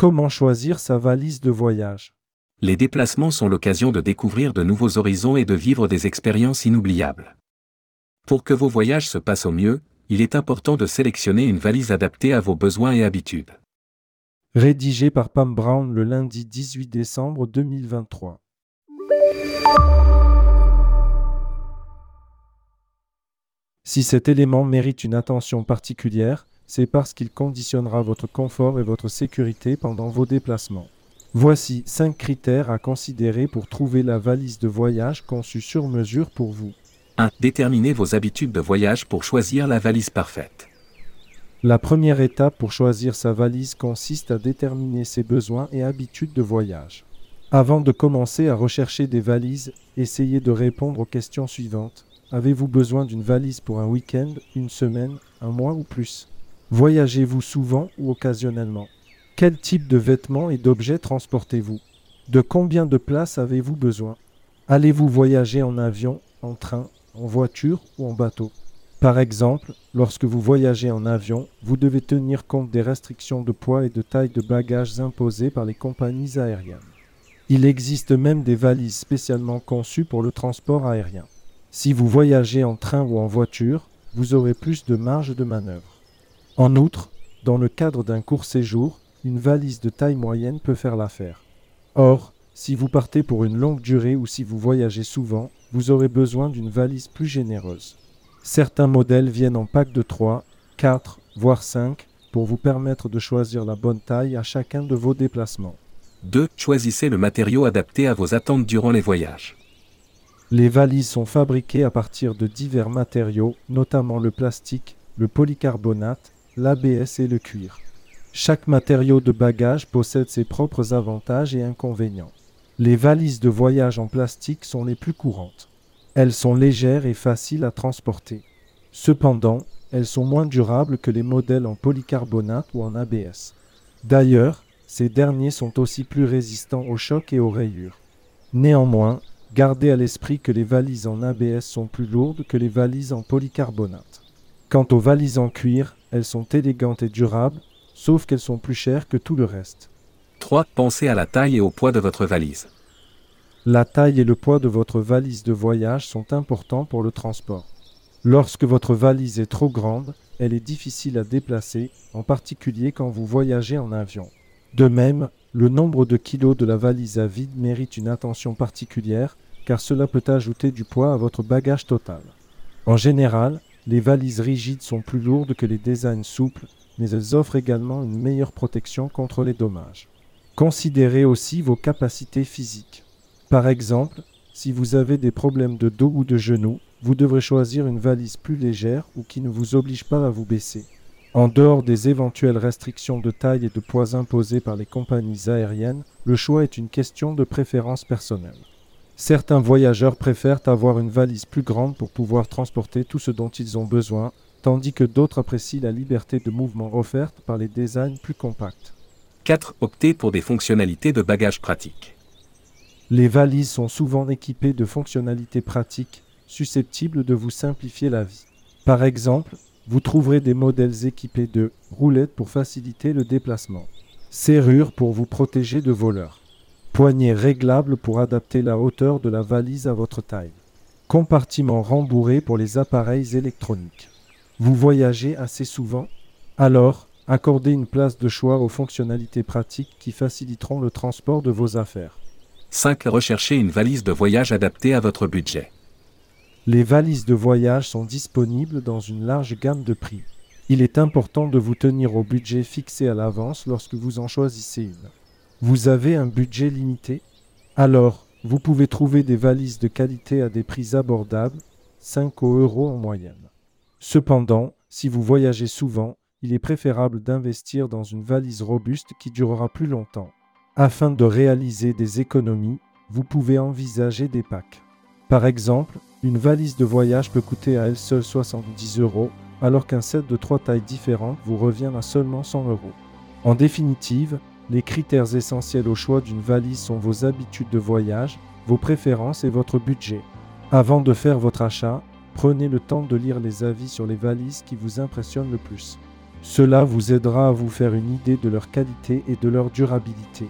Comment choisir sa valise de voyage? Les déplacements sont l'occasion de découvrir de nouveaux horizons et de vivre des expériences inoubliables. Pour que vos voyages se passent au mieux, il est important de sélectionner une valise adaptée à vos besoins et habitudes. Rédigé par Pam Brown le lundi 18 décembre 2023. Si cet élément mérite une attention particulière, c'est parce qu'il conditionnera votre confort et votre sécurité pendant vos déplacements. Voici 5 critères à considérer pour trouver la valise de voyage conçue sur mesure pour vous. 1. Déterminez vos habitudes de voyage pour choisir la valise parfaite. La première étape pour choisir sa valise consiste à déterminer ses besoins et habitudes de voyage. Avant de commencer à rechercher des valises, essayez de répondre aux questions suivantes. Avez-vous besoin d'une valise pour un week-end, une semaine, un mois ou plus? Voyagez-vous souvent ou occasionnellement? Quel type de vêtements et d'objets transportez-vous? De combien de places avez-vous besoin? Allez-vous voyager en avion, en train, en voiture ou en bateau? Par exemple, lorsque vous voyagez en avion, vous devez tenir compte des restrictions de poids et de taille de bagages imposées par les compagnies aériennes. Il existe même des valises spécialement conçues pour le transport aérien. Si vous voyagez en train ou en voiture, vous aurez plus de marge de manœuvre. En outre, dans le cadre d'un court séjour, une valise de taille moyenne peut faire l'affaire. Or, si vous partez pour une longue durée ou si vous voyagez souvent, vous aurez besoin d'une valise plus généreuse. Certains modèles viennent en pack de 3, 4, voire 5 pour vous permettre de choisir la bonne taille à chacun de vos déplacements. 2. Choisissez le matériau adapté à vos attentes durant les voyages. Les valises sont fabriquées à partir de divers matériaux, notamment le plastique, le polycarbonate, l'ABS et le cuir. Chaque matériau de bagage possède ses propres avantages et inconvénients. Les valises de voyage en plastique sont les plus courantes. Elles sont légères et faciles à transporter. Cependant, elles sont moins durables que les modèles en polycarbonate ou en ABS. D'ailleurs, ces derniers sont aussi plus résistants aux chocs et aux rayures. Néanmoins, Gardez à l'esprit que les valises en ABS sont plus lourdes que les valises en polycarbonate. Quant aux valises en cuir, elles sont élégantes et durables, sauf qu'elles sont plus chères que tout le reste. 3. Pensez à la taille et au poids de votre valise. La taille et le poids de votre valise de voyage sont importants pour le transport. Lorsque votre valise est trop grande, elle est difficile à déplacer, en particulier quand vous voyagez en avion. De même, le nombre de kilos de la valise à vide mérite une attention particulière car cela peut ajouter du poids à votre bagage total. En général, les valises rigides sont plus lourdes que les designs souples, mais elles offrent également une meilleure protection contre les dommages. Considérez aussi vos capacités physiques. Par exemple, si vous avez des problèmes de dos ou de genoux, vous devrez choisir une valise plus légère ou qui ne vous oblige pas à vous baisser. En dehors des éventuelles restrictions de taille et de poids imposées par les compagnies aériennes, le choix est une question de préférence personnelle. Certains voyageurs préfèrent avoir une valise plus grande pour pouvoir transporter tout ce dont ils ont besoin, tandis que d'autres apprécient la liberté de mouvement offerte par les designs plus compacts. 4. Optez pour des fonctionnalités de bagages pratiques. Les valises sont souvent équipées de fonctionnalités pratiques susceptibles de vous simplifier la vie. Par exemple, vous trouverez des modèles équipés de roulettes pour faciliter le déplacement, serrures pour vous protéger de voleurs, poignées réglables pour adapter la hauteur de la valise à votre taille, compartiments rembourrés pour les appareils électroniques. Vous voyagez assez souvent Alors, accordez une place de choix aux fonctionnalités pratiques qui faciliteront le transport de vos affaires. 5. Recherchez une valise de voyage adaptée à votre budget. Les valises de voyage sont disponibles dans une large gamme de prix. Il est important de vous tenir au budget fixé à l'avance lorsque vous en choisissez une. Vous avez un budget limité Alors, vous pouvez trouver des valises de qualité à des prix abordables, 5 euros en moyenne. Cependant, si vous voyagez souvent, il est préférable d'investir dans une valise robuste qui durera plus longtemps. Afin de réaliser des économies, vous pouvez envisager des packs. Par exemple, une valise de voyage peut coûter à elle seule 70 euros, alors qu'un set de trois tailles différentes vous revient à seulement 100 euros. En définitive, les critères essentiels au choix d'une valise sont vos habitudes de voyage, vos préférences et votre budget. Avant de faire votre achat, prenez le temps de lire les avis sur les valises qui vous impressionnent le plus. Cela vous aidera à vous faire une idée de leur qualité et de leur durabilité.